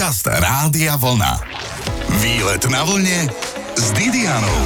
Podcast Rádia Vlna. Výlet na vlne s Didianou.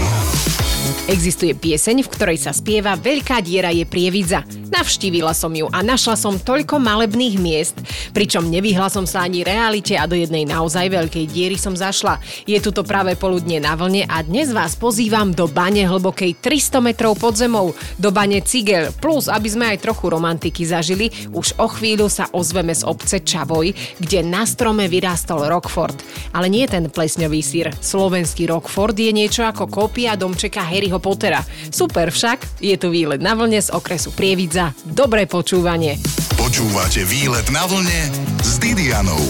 Existuje pieseň, v ktorej sa spieva Veľká diera je prievidza. Navštívila som ju a našla som toľko malebných miest, pričom nevyhla som sa ani realite a do jednej naozaj veľkej diery som zašla. Je tu to práve poludne na vlne a dnes vás pozývam do bane hlbokej 300 metrov pod zemou, do bane Cigel, plus aby sme aj trochu romantiky zažili, už o chvíľu sa ozveme z obce Čavoj, kde na strome vyrástol Rockford. Ale nie ten plesňový sír, slovenský Rockford je niečo ako kópia domčeka Harryho Pottera. Super však, je tu výlet na vlne z okresu Prievidza. Dobré počúvanie. Počúvate Výlet na vlne s Didianou.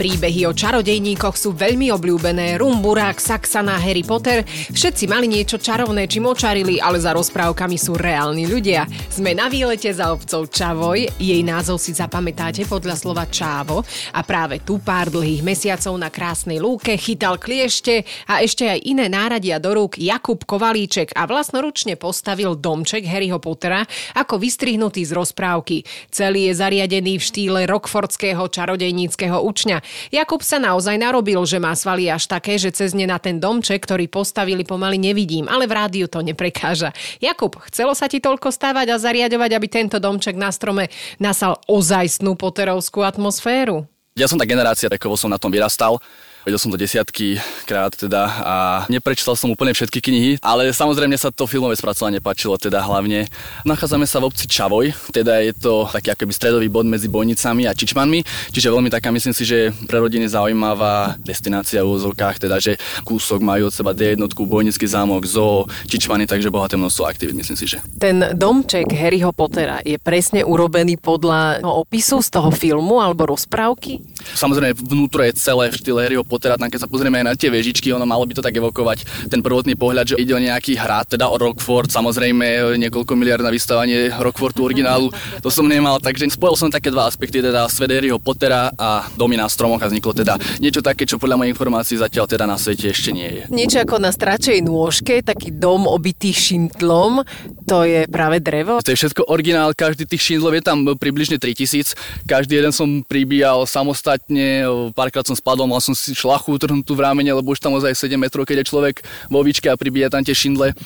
Príbehy o čarodejníkoch sú veľmi obľúbené. Rumburák, Saxana, Harry Potter. Všetci mali niečo čarovné či močarili, ale za rozprávkami sú reálni ľudia. Sme na výlete za obcov Čavoj. Jej názov si zapamätáte podľa slova Čávo. A práve tu pár dlhých mesiacov na krásnej lúke chytal kliešte a ešte aj iné náradia do rúk Jakub Kovalíček a vlastnoručne postavil domček Harryho Pottera ako vystrihnutý z rozprávky. Celý je zariadený v štýle rockfordského čarodejníckého učňa. Jakub sa naozaj narobil, že má svaly až také, že cez ne na ten domček, ktorý postavili pomaly nevidím, ale v rádiu to neprekáža. Jakub, chcelo sa ti toľko stávať a zariadovať, aby tento domček na strome nasal ozajstnú poterovskú atmosféru? Ja som tá generácia, ako som na tom vyrastal. Vedel som to desiatky krát teda a neprečítal som úplne všetky knihy, ale samozrejme sa to filmové spracovanie páčilo teda hlavne. Nachádzame sa v obci Čavoj, teda je to taký akoby stredový bod medzi Bojnicami a Čičmanmi, čiže veľmi taká myslím si, že pre rodiny zaujímavá destinácia v úzovkách, teda že kúsok majú od seba D1, Bojnický zámok, zoo, Čičmany, takže bohaté množstvo aktivít, myslím si, že. Ten domček Harryho Pottera je presne urobený podľa opisu z toho filmu alebo rozprávky? Samozrejme, vnútro je celé v štýle Harryho Pottera, tam keď sa pozrieme aj na tie vežičky, ono malo by to tak evokovať ten prvotný pohľad, že ide o nejaký hrad, teda o Rockford, samozrejme niekoľko miliard na vystavanie Rockfordu originálu, to som nemal, takže spojil som také dva aspekty, teda svet Harryho Pottera a domy na stromoch a vzniklo teda niečo také, čo podľa mojich informácií zatiaľ teda na svete ešte nie je. Niečo ako na stračej nôžke, taký dom obitý šintlom, to je práve drevo? To je všetko originál, každý tých šindlov je tam približne 3000, každý jeden som pribíjal samostatne, párkrát som spadol, mal som šlachu utrhnutú v rámene, lebo už tam ozaj 7 metrov, keď je človek vo výčke a pribíja tam tie šindle,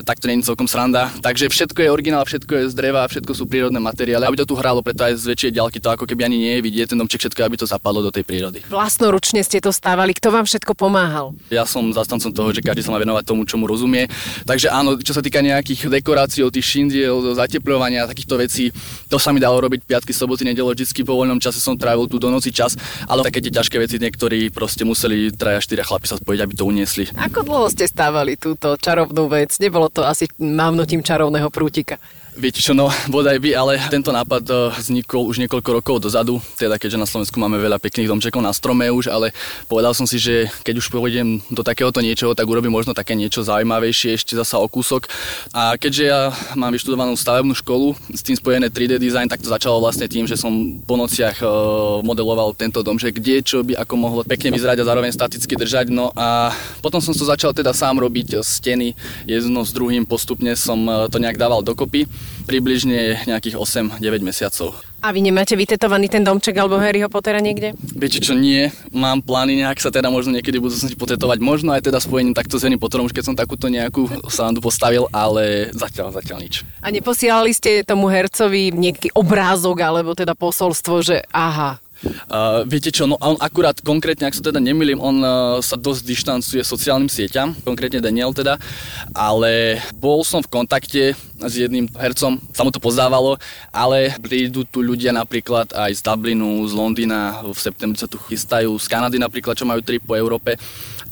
tak to je celkom sranda. Takže všetko je originál, všetko je z dreva, všetko sú prírodné materiály. Aby to tu hralo, preto aj z väčšej ďalky to ako keby ani nie je vidieť ten domček všetko, aby to zapadlo do tej prírody. Vlastnoručne ste to stávali, kto vám všetko pomáhal? Ja som zastancom toho, že každý sa má venovať tomu, čomu rozumie. Takže áno, čo sa týka nejakých dekorácií, tých šindiel, zateplovania, takýchto vecí, to sa mi dalo robiť piatky, soboty, nedelo, vždy po voľnom čase som trávil tu do noci čas, ale také tie ťažké veci niektorí proste museli traja, štyria chlapi sa spojiť, aby to uniesli. Ako dlho ste stávali túto čarovnú vec? Nebolo to asi mávnutím čarovného prútika? Viete čo, no bodaj by, ale tento nápad eh, vznikol už niekoľko rokov dozadu, teda keďže na Slovensku máme veľa pekných domčekov na strome už, ale povedal som si, že keď už pôjdem do takéhoto niečoho, tak urobím možno také niečo zaujímavejšie ešte zasa o kúsok. A keďže ja mám vyštudovanú stavebnú školu, s tým spojené 3D design, tak to začalo vlastne tým, že som po nociach eh, modeloval tento domček, kde čo by ako mohlo pekne vyzerať a zároveň staticky držať. No a potom som to začal teda sám robiť steny jedno s druhým, postupne som eh, to nejak dával dokopy približne nejakých 8-9 mesiacov. A vy nemáte vytetovaný ten domček alebo Harryho Pottera niekde? Viete čo, nie. Mám plány nejak sa teda možno niekedy budú si potetovať. Možno aj teda spojením takto s Harry Potterom, už keď som takúto nejakú sandu postavil, ale zatiaľ, zatiaľ nič. A neposielali ste tomu hercovi nejaký obrázok alebo teda posolstvo, že aha, Uh, viete čo, no on akurát konkrétne, ak sa teda nemýlim, on uh, sa dosť dištancuje sociálnym sieťam, konkrétne Daniel teda, ale bol som v kontakte s jedným hercom, sa mu to pozdávalo, ale prídu tu ľudia napríklad aj z Dublinu, z Londýna, v septembri sa tu chystajú, z Kanady napríklad, čo majú trip po Európe,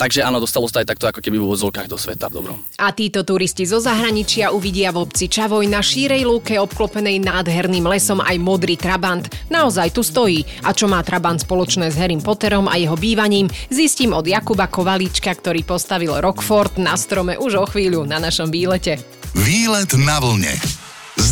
Takže áno, dostalo sa aj takto ako keby v úvodzovkách do sveta. Dobro. A títo turisti zo zahraničia uvidia v obci Čavoj na šírej lúke obklopenej nádherným lesom aj modrý trabant. Naozaj tu stojí. A čo má trabant spoločné s Harrym Potterom a jeho bývaním, zistím od Jakuba Kovalíčka, ktorý postavil Rockford na strome už o chvíľu na našom výlete. Výlet na vlne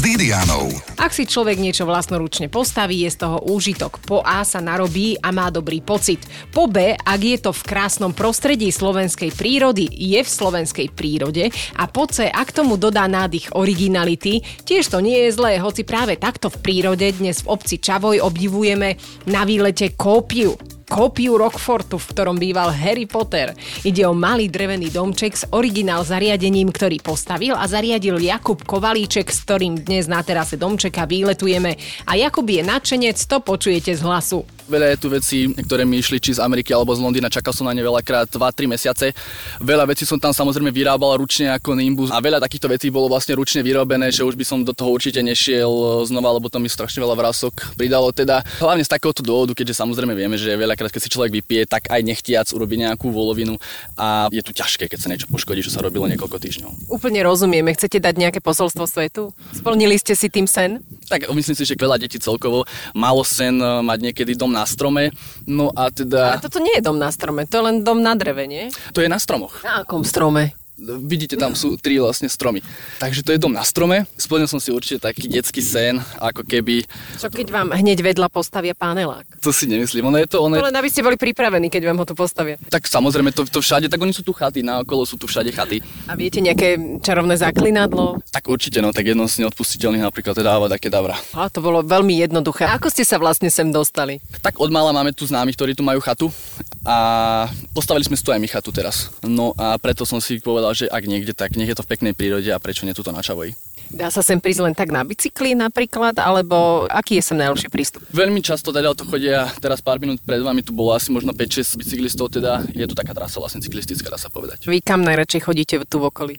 Didianou. Ak si človek niečo vlastnoručne postaví, je z toho úžitok. Po A sa narobí a má dobrý pocit. Po B, ak je to v krásnom prostredí slovenskej prírody, je v slovenskej prírode. A po C, ak tomu dodá nádych originality, tiež to nie je zlé, hoci práve takto v prírode dnes v obci Čavoj obdivujeme na výlete kópiu kópiu Rockfortu, v ktorom býval Harry Potter. Ide o malý drevený domček s originál zariadením, ktorý postavil a zariadil Jakub Kovalíček, s ktorým dnes na terase domčeka výletujeme. A Jakub je nadšenec, to počujete z hlasu. Veľa je tu vecí, ktoré mi išli či z Ameriky alebo z Londýna, čakal som na ne veľakrát 2-3 mesiace. Veľa vecí som tam samozrejme vyrábal ručne ako Nimbus a veľa takýchto vecí bolo vlastne ručne vyrobené, že už by som do toho určite nešiel znova, lebo to mi strašne veľa vrások pridalo. Teda hlavne z takéhoto dôvodu, keďže samozrejme vieme, že veľakrát, keď si človek vypije, tak aj nechtiac urobí nejakú volovinu a je tu ťažké, keď sa niečo poškodí, čo sa robilo niekoľko týždňov. Úplne rozumieme. Chcete dať nejaké posolstvo svetu? Splnili ste si tým sen? Tak myslím si, že veľa detí celkovo malo sen eh, mať niekedy dom na strome. No a teda... Ale toto nie je dom na strome, to je len dom na dreve, nie? To je na stromoch. Na akom strome? Vidíte, tam sú tri vlastne stromy. Takže to je dom na strome. Splnil som si určite taký detský sen, ako keby... Čo keď vám hneď vedľa postavia pánelák? To si nemyslím. Ono je to, ono je... To len aby ste boli pripravení, keď vám ho tu postavia. Tak samozrejme, to, to všade, tak oni sú tu chaty, naokolo sú tu všade chaty. A viete nejaké čarovné zaklinadlo? Tak určite, no, tak jedno z neodpustiteľných napríklad teda Ava Kedavra. A to bolo veľmi jednoduché. Ako ste sa vlastne sem dostali? Tak od mala máme tu známych, ktorí tu majú chatu a postavili sme tu aj my chatu teraz. No a preto som si povedal, že ak niekde, tak nech je to v peknej prírode a prečo nie tuto na Čavoji. Dá sa sem prísť len tak na bicykli napríklad, alebo aký je sem najlepší prístup? Veľmi často teda to chodia, teraz pár minút pred vami tu bolo asi možno 5-6 bicyklistov, teda je tu taká trasa vlastne cyklistická, dá sa povedať. Vy kam najradšej chodíte tu v okolí?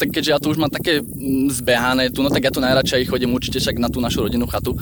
Tak keďže ja tu už mám také mm, zbehané, tu, no tak ja tu najradšej chodím určite však na tú našu rodinnú chatu.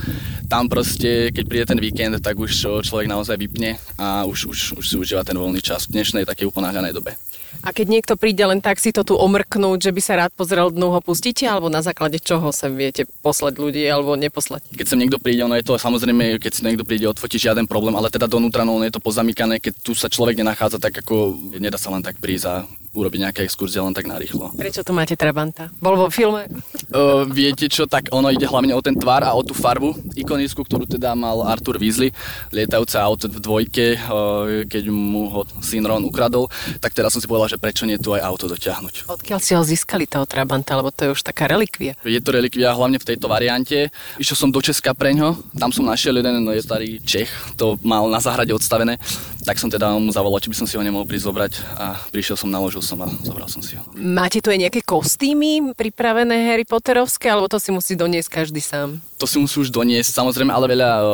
Tam proste, keď príde ten víkend, tak už človek naozaj vypne a už, už, už si užíva ten voľný čas v dnešnej takej uponáhľanej dobe. A keď niekto príde len tak si to tu omrknúť, že by sa rád pozrel dnu, ho pustíte, alebo na základe čoho sa viete poslať ľudí alebo neposlať? Keď sem niekto príde, ono je to samozrejme, keď si niekto príde odfotiť žiaden problém, ale teda donútra, no ono je to pozamykané, keď tu sa človek nenachádza, tak ako nedá sa len tak prísť a urobiť nejaké exkurzie len tak narýchlo. Prečo tu máte Trabanta? Bol vo filme? Uh, viete čo, tak ono ide hlavne o ten tvar a o tú farbu ikonickú, ktorú teda mal Arthur Weasley, lietajúce auto v dvojke, uh, keď mu ho syn Ron ukradol, tak teraz som si povedal, že prečo nie tu aj auto dotiahnuť. Odkiaľ si ho získali toho Trabanta, lebo to je už taká relikvia. Je to relikvia hlavne v tejto variante. Išiel som do Česka preňho, tam som našiel jeden no je starý Čech, to mal na záhrade odstavené, tak som teda mu zavolal, či by som si ho nemohol prísť zobrať a prišiel som, naložil som a zobral som si ho. Máte tu aj nejaké kostýmy pripravené Harry Potterovské, alebo to si musí doniesť každý sám? To si musí už doniesť, samozrejme, ale veľa uh,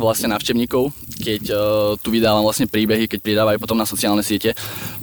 vlastne návštevníkov, keď uh, tu vydávam vlastne príbehy, keď pridávajú potom na sociálne siete,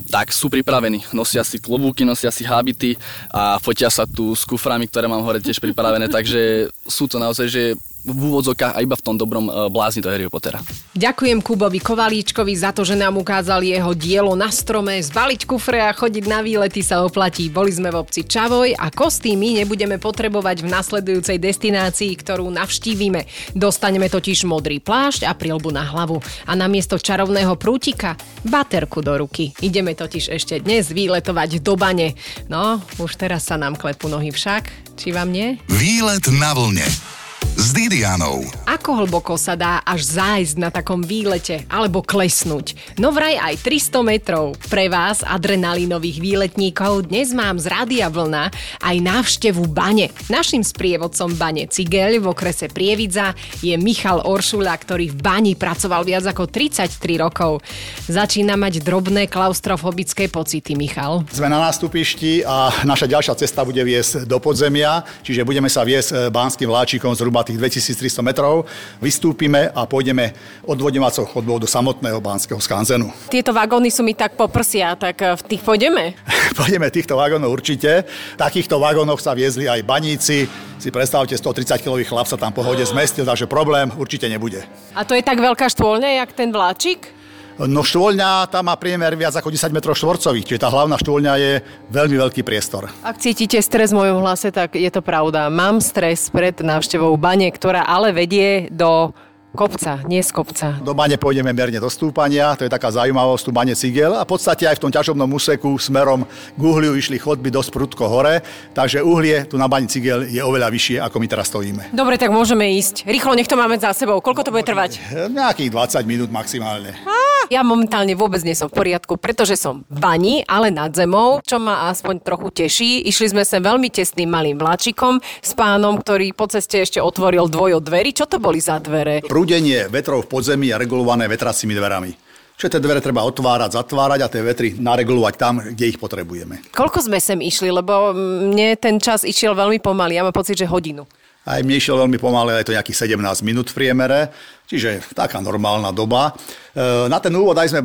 tak sú pripravení. Nosia si klobúky, nosia si hábity a fotia sa tu s kuframi, ktoré mám hore tiež pripravené, takže sú to naozaj, že v úvodzokách a iba v tom dobrom uh, blázni do Harry Pottera. Ďakujem Kubovi Kovalíčkovi za to, že nám ukázal jeho dielo na strome. Zbaliť kufre a chodiť na výlety sa oplatí. Boli sme v obci Čavoj a kostýmy nebudeme potrebovať v nasledujúcej destinácii, ktorú navštívime. Dostaneme totiž modrý plášť a prilbu na hlavu. A namiesto čarovného prútika baterku do ruky. Ideme totiž ešte dnes výletovať do bane. No, už teraz sa nám klepú nohy však. Či vám nie? Výlet na vlne s Didianou. Ako hlboko sa dá až zájsť na takom výlete alebo klesnúť? No vraj aj 300 metrov. Pre vás, adrenalinových výletníkov, dnes mám z Rádia Vlna aj návštevu bane. Našim sprievodcom bane Cigeľ v okrese Prievidza je Michal Oršula, ktorý v bani pracoval viac ako 33 rokov. Začína mať drobné klaustrofobické pocity, Michal. Sme na nástupišti a naša ďalšia cesta bude viesť do podzemia, čiže budeme sa viesť banským vláčikom zhruba tých 2300 metrov, vystúpime a pôjdeme od vodňovacou chodbou do samotného Banského skanzenu. Tieto vagóny sú mi tak poprsia, tak eh, v tých pôjdeme? pôjdeme týchto vagónov určite. V takýchto vagónoch sa viezli aj baníci. Si predstavte, 130-kilový chlap sa tam pohode zmestil, takže problém určite nebude. A to je tak veľká štôlňa, jak ten vláčik? No štôlňa, tam má priemer viac ako 10 metrov štvorcových, čiže tá hlavná štôlňa je veľmi veľký priestor. Ak cítite stres v mojom hlase, tak je to pravda. Mám stres pred návštevou bane, ktorá ale vedie do kopca, nie z kopca. Do bane pôjdeme merne do stúpania, to je taká zaujímavosť, tu bane cigel a v podstate aj v tom ťažobnom úseku smerom k uhliu išli chodby dosť prudko hore, takže uhlie tu na bani cigel je oveľa vyššie, ako my teraz stojíme. Dobre, tak môžeme ísť. Rýchlo, nech to máme za sebou. Koľko to bude trvať? Nejakých 20 minút maximálne. Ja momentálne vôbec nie som v poriadku, pretože som v bani, ale nad zemou, čo ma aspoň trochu teší. Išli sme sem veľmi tesným malým vláčikom s pánom, ktorý po ceste ešte otvoril dvojo dverí. Čo to boli za dvere? Prúdenie vetrov v podzemí je regulované vetracími dverami. Čiže tie dvere treba otvárať, zatvárať a tie vetry naregulovať tam, kde ich potrebujeme. Koľko sme sem išli, lebo mne ten čas išiel veľmi pomaly. Ja mám pocit, že hodinu. Aj mne išiel veľmi pomaly, aj to nejakých 17 minút v priemere, čiže taká normálna doba. E, na ten úvod aj sme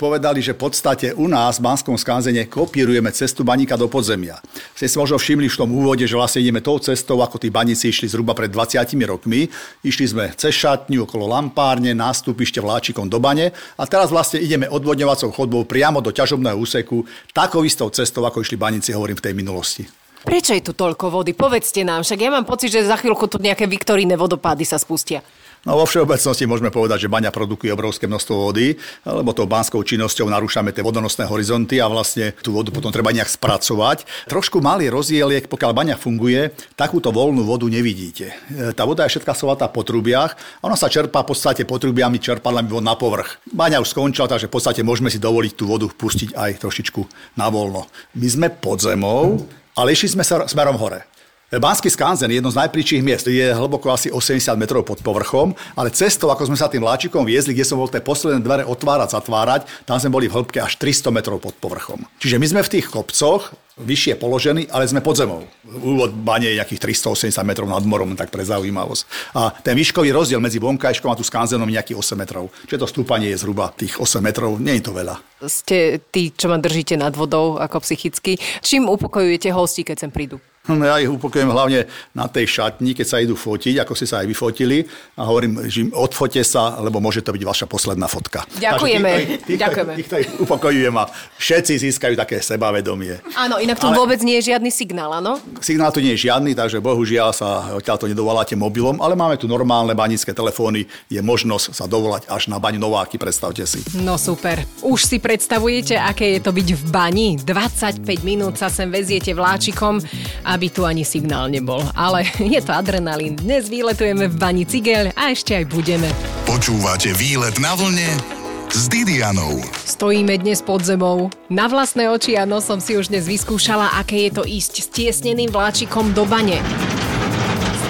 povedali, že v podstate u nás v Banskom skánzene kopírujeme cestu baníka do podzemia. Ste si možno všimli v tom úvode, že vlastne ideme tou cestou, ako tí baníci išli zhruba pred 20 rokmi. Išli sme cez šatňu, okolo lampárne, nástupište vláčikom do bane a teraz vlastne ideme odvodňovacou chodbou priamo do ťažobného úseku, takou istou cestou, ako išli baníci, hovorím, v tej minulosti. Prečo je tu toľko vody? Povedzte nám, však ja mám pocit, že za chvíľku tu nejaké Viktoríne vodopády sa spustia. No vo všeobecnosti môžeme povedať, že baňa produkuje obrovské množstvo vody, lebo tou banskou činnosťou narúšame tie vodonosné horizonty a vlastne tú vodu potom treba nejak spracovať. Trošku malý rozdiel je, pokiaľ baňa funguje, takúto voľnú vodu nevidíte. E, tá voda je všetká sovatá po trubiach, ona sa čerpá v podstate potrubiami čerpadlami vod na povrch. Baňa už skončila, takže v podstate môžeme si dovoliť tú vodu pustiť aj trošičku na voľno. My sme pod zemou, ale išli sme sa smerom hore. Banský skanzen je jedno z najpríčších miest, je hlboko asi 80 metrov pod povrchom, ale cestou, ako sme sa tým vláčikom viezli, kde som bol tie posledné dvere otvárať, zatvárať, tam sme boli v hĺbke až 300 metrov pod povrchom. Čiže my sme v tých kopcoch, vyššie položení, ale sme pod zemou. Úvod bane je nejakých 380 metrov nad morom, tak pre zaujímavosť. A ten výškový rozdiel medzi vonkajškom a tu skanzenom je nejakých 8 metrov. Čiže to stúpanie je zhruba tých 8 metrov, nie je to veľa. Ste tí, čo ma držíte nad vodou ako psychicky. Čím upokojujete hosti, keď sem prídu? No ja ich upokojujem hlavne na tej šatni, keď sa idú fotiť, ako si sa aj vyfotili. A hovorím, že odfote sa, lebo môže to byť vaša posledná fotka. Ďakujeme. Takže týchto, Ďakujeme. Týchto ich upokojujem a všetci získajú také sebavedomie. Áno, inak tu Ale... vôbec nie je žiadny signál, áno? Signál tu nie je žiadny, takže bohužiaľ sa odtiaľ to nedovoláte mobilom, ale máme tu normálne banické telefóny, je možnosť sa dovolať až na baň Nováky, predstavte si. No super. Už si predstavujete, aké je to byť v bani? 25 minút sa sem veziete vláčikom a aby tu ani signál nebol. Ale je to adrenalín. Dnes výletujeme v Bani Cigel a ešte aj budeme. Počúvate výlet na vlne s Didianou. Stojíme dnes pod zemou. Na vlastné oči a nosom si už dnes vyskúšala, aké je to ísť s tiesneným vláčikom do bane.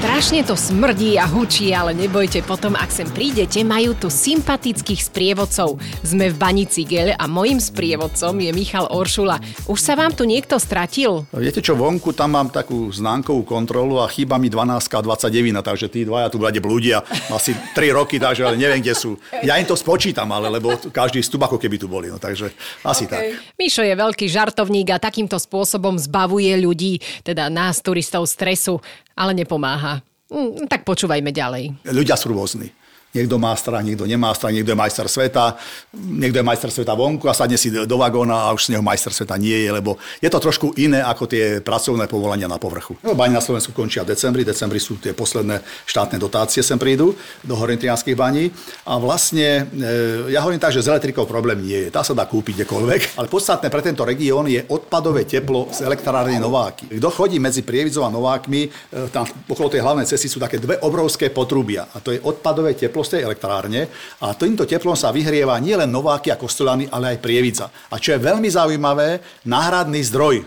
Strašne to smrdí a hučí, ale nebojte, potom ak sem prídete, majú tu sympatických sprievodcov. Sme v Bani Cigel a mojim sprievodcom je Michal Oršula. Už sa vám tu niekto stratil? Viete čo, vonku tam mám takú známkovú kontrolu a chýba mi 12 a 29, takže tí dvaja tu bude blúdia asi 3 roky, takže ale neviem, kde sú. Ja im to spočítam, ale lebo každý vstup ako keby tu boli, no takže asi okay. tak. Mišo je veľký žartovník a takýmto spôsobom zbavuje ľudí, teda nás turistov stresu ale nepomáha. Mm, tak počúvajme ďalej. Ľudia sú rôzni. Niekto má strach, niekto nemá strach, niekto je majster sveta, niekto je majster sveta vonku a sadne si do vagóna a už z neho majster sveta nie je, lebo je to trošku iné ako tie pracovné povolania na povrchu. No, baň na Slovensku končia v decembri, decembri sú tie posledné štátne dotácie sem prídu do horintrianských baní a vlastne e, ja hovorím tak, že z elektrikou problém nie je, tá sa dá kúpiť kdekoľvek, ale podstatné pre tento región je odpadové teplo z elektrárne Nováky. Kto chodí medzi Prievizov a Novákmi, e, tam okolo tej hlavnej cesty sú také dve obrovské potrubia a to je odpadové teplo teplo elektrárne a týmto teplom sa vyhrieva nielen Nováky a Kostolany, ale aj Prievidza. A čo je veľmi zaujímavé, náhradný zdroj,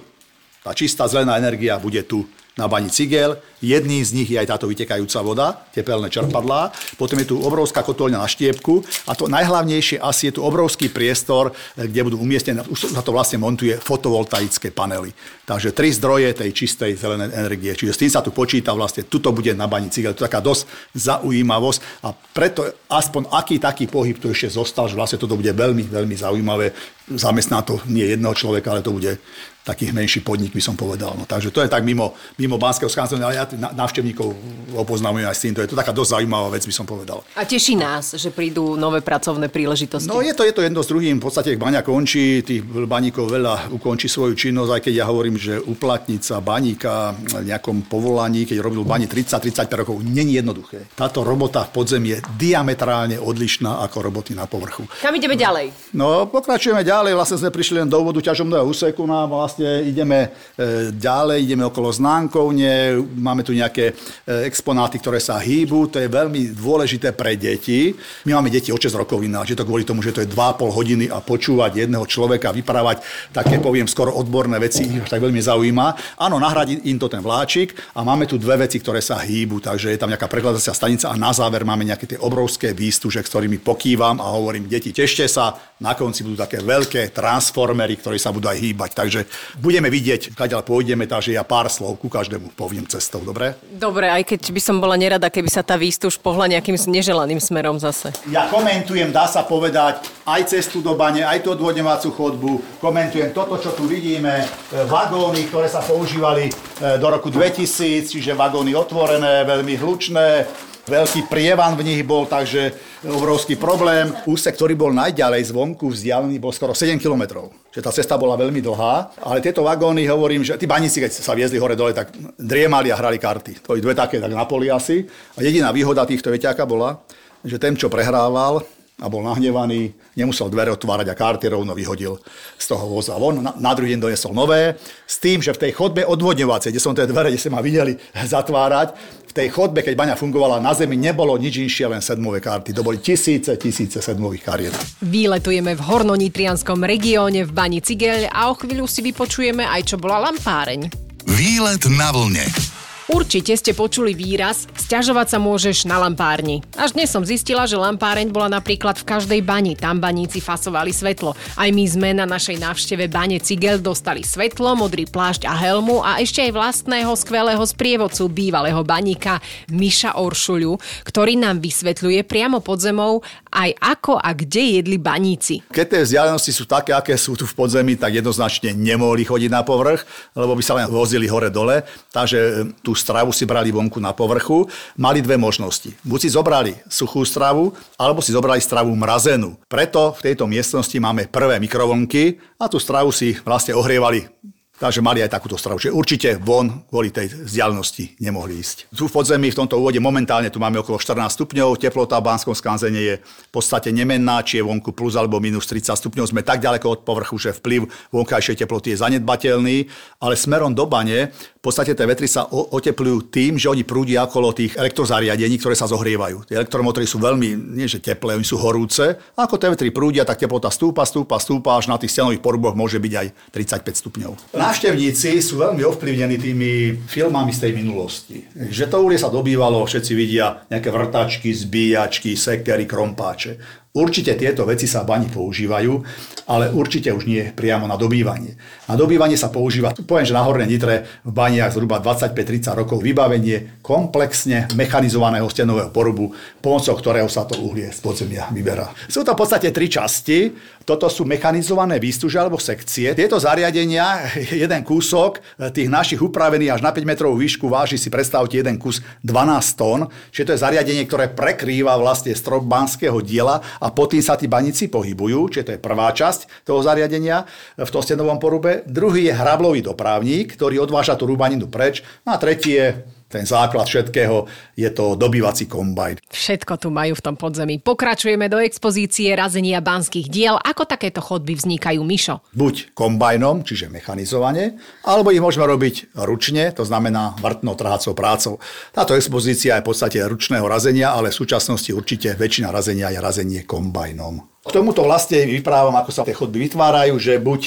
tá čistá zelená energia bude tu na bani Cigel. Jedným z nich je aj táto vytekajúca voda, tepelné čerpadlá. Potom je tu obrovská kotolňa na štiepku a to najhlavnejšie asi je tu obrovský priestor, kde budú umiestnené, už sa to vlastne montuje fotovoltaické panely. Takže tri zdroje tej čistej zelenej energie. Čiže s tým sa tu počíta vlastne, tuto bude na bani Cigel. To je taká dosť zaujímavosť a preto aspoň aký taký pohyb tu ešte zostal, že vlastne toto bude veľmi, veľmi zaujímavé. Zamestná to nie jedného človeka, ale to bude taký menší podnik, by som povedal. No, takže to je tak mimo, mimo Banského skanzónu, ale ja návštevníkov opoznamujem aj s týmto. Je to taká dosť zaujímavá vec, by som povedal. A teší nás, že prídu nové pracovné príležitosti. No je to, je to jedno s druhým. V podstate baňa končí, tých baníkov veľa ukončí svoju činnosť, aj keď ja hovorím, že uplatniť sa baníka v nejakom povolaní, keď robil bani 30-35 rokov, není jednoduché. Táto robota v podzemí je diametrálne odlišná ako roboty na povrchu. Kam ideme ďalej? No, pokračujeme ďalej. Vlastne sme prišli len do úvodu ťažobného úseku no, vlastne vlastne ideme e, ďalej, ideme okolo znánkovne, máme tu nejaké e, exponáty, ktoré sa hýbu, to je veľmi dôležité pre deti. My máme deti od 6 rokov ináč, je to kvôli tomu, že to je 2,5 hodiny a počúvať jedného človeka, vyprávať také, poviem, skoro odborné veci, ich tak veľmi zaujíma. Áno, nahradí im to ten vláčik a máme tu dve veci, ktoré sa hýbu, takže je tam nejaká prekladacia stanica a na záver máme nejaké tie obrovské výstuže, ktorými pokývam a hovorím, deti, tešte sa, na konci budú také veľké transformery, ktoré sa budú aj hýbať. Takže budeme vidieť, kadeľ pôjdeme, takže ja pár slov ku každému poviem cestou, dobre? Dobre, aj keď by som bola nerada, keby sa tá výstuž pohla nejakým neželaným smerom zase. Ja komentujem, dá sa povedať, aj cestu do bane, aj tú odvodňovacú chodbu, komentujem toto, čo tu vidíme, e, vagóny, ktoré sa používali e, do roku 2000, čiže vagóny otvorené, veľmi hlučné, Veľký prievan v nich bol, takže obrovský problém. Úsek, ktorý bol najďalej zvonku vzdialený, bol skoro 7 km. Čiže tá cesta bola veľmi dlhá, ale tieto vagóny, hovorím, že tí baníci, keď sa viezli hore dole, tak driemali a hrali karty. To je dve také, tak na poli asi. A jediná výhoda týchto veťáka bola, že ten, čo prehrával, a bol nahnevaný, nemusel dvere otvárať a karty rovno vyhodil z toho voza von. Na, na druhý deň donesol nové, s tým, že v tej chodbe odvodňovacej, kde som tie dvere, kde ste ma videli zatvárať, v tej chodbe, keď baňa fungovala na zemi, nebolo nič inšie, len sedmové karty. To boli tisíce, tisíce sedmových kariet. Výletujeme v Hornonitrianskom regióne v Bani Cigeľ a o chvíľu si vypočujeme aj čo bola lampáreň. Výlet na vlne. Určite ste počuli výraz sťažovať sa môžeš na lampárni. Až dnes som zistila, že lampáreň bola napríklad v každej bani. Tam baníci fasovali svetlo. Aj my sme na našej návšteve bane Cigel dostali svetlo, modrý plášť a helmu a ešte aj vlastného skvelého sprievodcu bývalého baníka Miša Oršuľu, ktorý nám vysvetľuje priamo pod zemou aj ako a kde jedli baníci. Keď tie vzdialenosti sú také, aké sú tu v podzemí, tak jednoznačne nemohli chodiť na povrch, lebo by sa len vozili hore-dole. Takže tu stravu si brali vonku na povrchu, mali dve možnosti. Buď si zobrali suchú stravu, alebo si zobrali stravu mrazenú. Preto v tejto miestnosti máme prvé mikrovlnky a tú stravu si vlastne ohrievali Takže mali aj takúto stravu. Čiže určite von kvôli tej vzdialenosti nemohli ísť. Tu v podzemí v tomto úvode momentálne tu máme okolo 14 stupňov, teplota v Banskom skanzene je v podstate nemenná, či je vonku plus alebo minus 30 stupňov. Sme tak ďaleko od povrchu, že vplyv vonkajšej teploty je zanedbateľný, ale smerom do bane podstate tie vetry sa oteplujú tým, že oni prúdia okolo tých elektrozariadení, ktoré sa zohrievajú. Tie elektromotory sú veľmi, nie že teplé, oni sú horúce. A ako tie vetry prúdia, tak teplota stúpa, stúpa, stúpa, až na tých stenových poruboch môže byť aj 35 stupňov. Návštevníci sú veľmi ovplyvnení tými filmami z tej minulosti. Že to uhlie sa dobývalo, všetci vidia nejaké vrtačky, zbíjačky, sekery, krompáče. Určite tieto veci sa v bani používajú, ale určite už nie priamo na dobývanie. Na dobývanie sa používa, poviem, že na Hornej Nitre v baniach zhruba 25-30 rokov vybavenie komplexne mechanizovaného stenového porubu, pomocou ktorého sa to uhlie z podzemia vyberá. Sú to v podstate tri časti. Toto sú mechanizované výstuže alebo sekcie. Tieto zariadenia, jeden kúsok tých našich upravených až na 5 metrov výšku váži si predstavte jeden kus 12 tón, čiže to je zariadenie, ktoré prekrýva vlastne strop banského diela a pod tým sa tí baníci pohybujú, čiže to je prvá časť toho zariadenia v tom stenovom porube. Druhý je hrablový dopravník, ktorý odváža tú rúbaninu preč. No a tretí je ten základ všetkého je to dobývací kombajn. Všetko tu majú v tom podzemí. Pokračujeme do expozície razenia banských diel. Ako takéto chodby vznikajú, Mišo? Buď kombajnom, čiže mechanizovane, alebo ich môžeme robiť ručne, to znamená vrtno trhácou prácou. Táto expozícia je v podstate ručného razenia, ale v súčasnosti určite väčšina razenia je razenie kombajnom. K tomuto vlastne vyprávam, ako sa tie chodby vytvárajú, že buď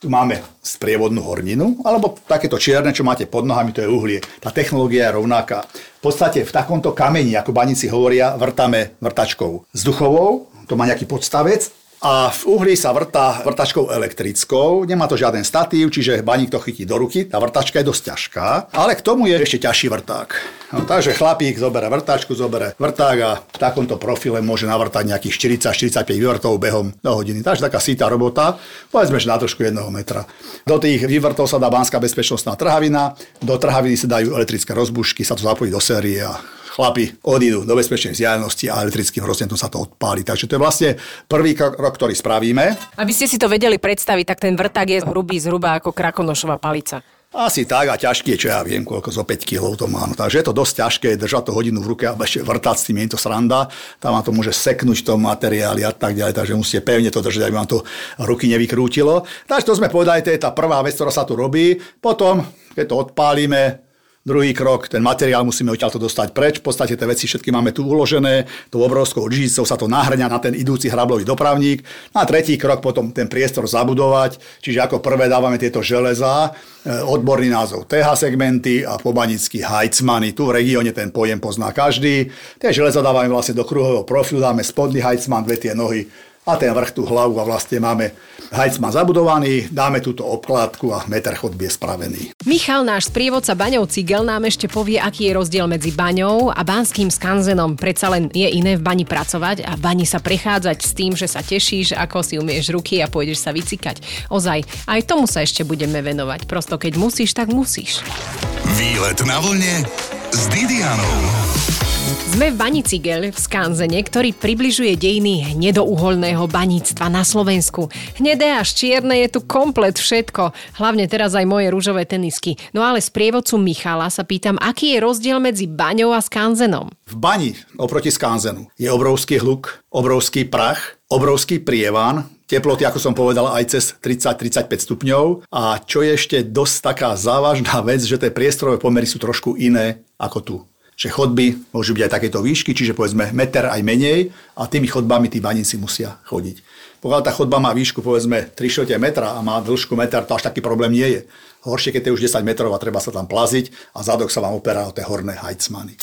tu máme sprievodnú horninu, alebo takéto čierne, čo máte pod nohami, to je uhlie. Tá technológia je rovnaká. V podstate v takomto kameni, ako baníci hovoria, vrtame vrtačkou vzduchovou, to má nejaký podstavec, a v uhli sa vrtá vrtačkou elektrickou, nemá to žiaden statív, čiže baník to chytí do ruky, tá vrtačka je dosť ťažká, ale k tomu je ešte ťažší vrták. No, takže chlapík zobere vrtačku, zobere vrták a v takomto profile môže navrtať nejakých 40-45 vývrtov behom do hodiny. Takže taká síta robota, povedzme, že na trošku jedného metra. Do tých vývrtov sa dá banská bezpečnostná trhavina, do trhaviny sa dajú elektrické rozbušky, sa to zapojí do série a chlapi odídu do bezpečnej vzdialenosti a elektrickým roznetom sa to odpáli. Takže to je vlastne prvý krok, ktorý spravíme. Aby ste si to vedeli predstaviť, tak ten vrták je hrubý zhruba ako krakonošová palica. Asi tak a ťažký je, čo ja viem, koľko zo 5 kg to má. No, takže je to dosť ťažké držať to hodinu v ruke a ešte vrtať s tým, je to sranda. Tam vám to môže seknúť v tom materiáli a tak ďalej, takže musíte pevne to držať, aby vám to ruky nevykrútilo. Takže to sme povedali, to je tá prvá vec, ktorá sa tu robí. Potom, keď to odpálime, Druhý krok, ten materiál musíme odtiaľto dostať preč. V podstate tie veci všetky máme tu uložené, tou obrovskou žicou sa to nahrňa na ten idúci hrablový dopravník. No a tretí krok potom ten priestor zabudovať, čiže ako prvé dávame tieto železá, e, odborný názov TH segmenty a pobanický hajcmany. Tu v regióne ten pojem pozná každý. Tie železa dávame vlastne do kruhového profilu, dáme spodný hajcman, dve tie nohy a ten vrch tú hlavu a vlastne máme hajcman zabudovaný, dáme túto obkladku a meter chodby je spravený. Michal, náš sprievodca Baňov Cigel, nám ešte povie, aký je rozdiel medzi baňou a banským skanzenom. Predsa len je iné v bani pracovať a v bani sa prechádzať s tým, že sa tešíš, ako si umieš ruky a pôjdeš sa vycikať. Ozaj, aj tomu sa ešte budeme venovať. Prosto keď musíš, tak musíš. Výlet na vlne s Didianou. Sme v Bani Cigel v Skanzene, ktorý približuje dejiny hnedouholného baníctva na Slovensku. Hnedé až čierne je tu komplet všetko, hlavne teraz aj moje rúžové tenisky. No ale z prievodcu Michala sa pýtam, aký je rozdiel medzi baňou a Skanzenom. V bani oproti Skanzenu je obrovský hluk, obrovský prach, obrovský prievan, teploty, ako som povedal, aj cez 30-35 stupňov. A čo je ešte dosť taká závažná vec, že tie priestorové pomery sú trošku iné ako tu že chodby môžu byť aj takéto výšky, čiže povedzme meter aj menej a tými chodbami tí baníci musia chodiť. Pokiaľ tá chodba má výšku povedzme 3 metra a má dĺžku meter, to až taký problém nie je. Horšie, keď je už 10 metrov a treba sa tam plaziť a zadok sa vám operá o tie horné hajcmany.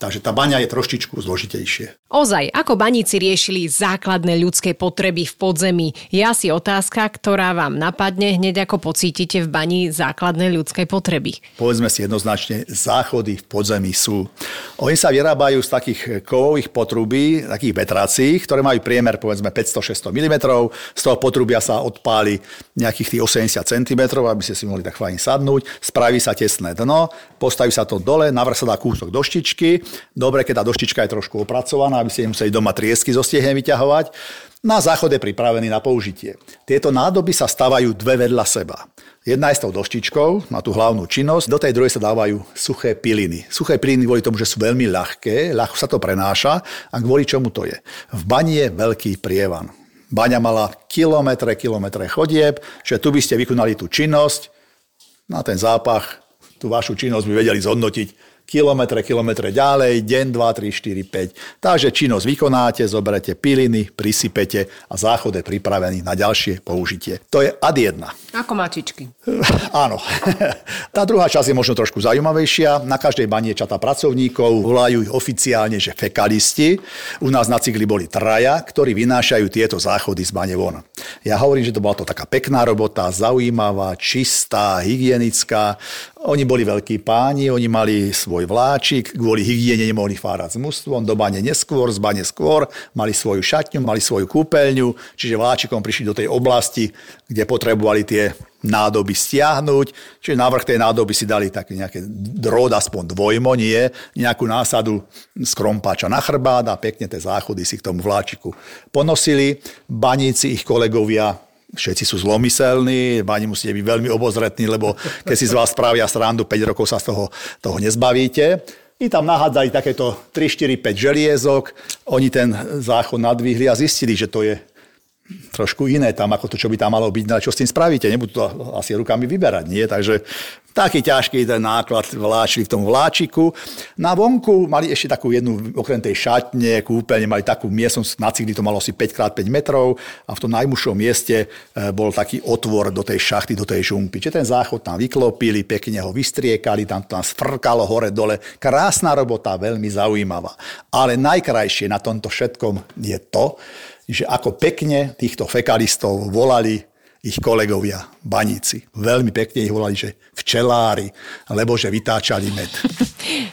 Takže tá baňa je trošičku zložitejšie. Ozaj, ako baníci riešili základné ľudské potreby v podzemí? Je asi otázka, ktorá vám napadne hneď ako pocítite v bani základné ľudské potreby. Povedzme si jednoznačne, záchody v podzemí sú. Oni sa vyrábajú z takých kovových potrubí, takých vetracích, ktoré majú priemer povedzme 500-600 mm. Z toho potrubia sa odpáli nejakých tých 80 cm, aby ste si mohli tak fajn sadnúť. Spraví sa tesné dno, postaví sa to dole, navrh sa dá kúsok doštičky Dobre, keď tá doštička je trošku opracovaná, aby ste nemuseli doma triesky zo stiehen vyťahovať. Na záchod je pripravený na použitie. Tieto nádoby sa stavajú dve vedľa seba. Jedna je s tou doštičkou na tú hlavnú činnosť, do tej druhej sa dávajú suché piliny. Suché piliny kvôli tomu, že sú veľmi ľahké, ľahko sa to prenáša a kvôli čomu to je. V bani je veľký prievan. Baňa mala kilometre, kilometre chodieb, že tu by ste vykonali tú činnosť, na ten zápach, tú vašu činnosť by vedeli zhodnotiť kilometre, kilometre ďalej, deň, 2, 3, 4, 5. Takže činnosť vykonáte, zoberete piliny, prisypete a záchod je pripravený na ďalšie použitie. To je ad 1. Ako mačičky. Áno. Tá druhá časť je možno trošku zaujímavejšia. Na každej bani je čata pracovníkov, volajú ich oficiálne, že fekalisti. U nás na cykli boli traja, ktorí vynášajú tieto záchody z bane von. Ja hovorím, že to bola to taká pekná robota, zaujímavá, čistá, hygienická. Oni boli veľkí páni, oni mali svoj vláčik, kvôli hygiene nemohli fárať s mústvom, do bane neskôr, z bane skôr, mali svoju šatňu, mali svoju kúpeľňu, čiže vláčikom prišli do tej oblasti, kde potrebovali tie nádoby stiahnuť, čiže na vrch tej nádoby si dali také nejaké drôd, aspoň dvojmo, nie, nejakú násadu z krompáča na chrbát a pekne tie záchody si k tomu vláčiku ponosili. Baníci, ich kolegovia všetci sú zlomyselní, bani musíte byť veľmi obozretní, lebo keď si z vás spravia srandu, 5 rokov sa z toho, toho nezbavíte. I tam nahádzali takéto 3, 4, 5 želiezok, oni ten záchod nadvihli a zistili, že to je trošku iné tam, ako to, čo by tam malo byť, ale čo s tým spravíte, nebudú to asi rukami vyberať, nie? Takže taký ťažký ten náklad vláčili v tom vláčiku. Na vonku mali ešte takú jednu, okrem tej šatne, kúpeľne, mali takú miestnosť, na cykli to malo asi 5x5 metrov a v tom najmušom mieste e, bol taký otvor do tej šachty, do tej žumpy. Čiže ten záchod tam vyklopili, pekne ho vystriekali, tam to tam sfrkalo hore dole. Krásna robota, veľmi zaujímavá. Ale najkrajšie na tomto všetkom je to, že ako pekne týchto fekalistov volali ich kolegovia, baníci. Veľmi pekne ich volali, že včelári, lebo že vytáčali med.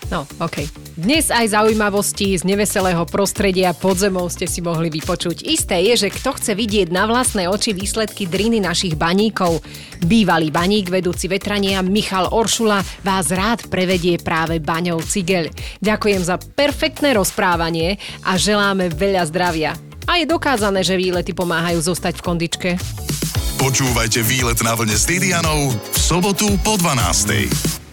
No, OK. Dnes aj zaujímavosti z neveselého prostredia podzemov ste si mohli vypočuť. Isté je, že kto chce vidieť na vlastné oči výsledky driny našich baníkov. Bývalý baník, vedúci vetrania Michal Oršula vás rád prevedie práve baňou Cigel. Ďakujem za perfektné rozprávanie a želáme veľa zdravia. A je dokázané, že výlety pomáhajú zostať v kondičke. Počúvajte výlet na vlne s Didianou v sobotu po 12.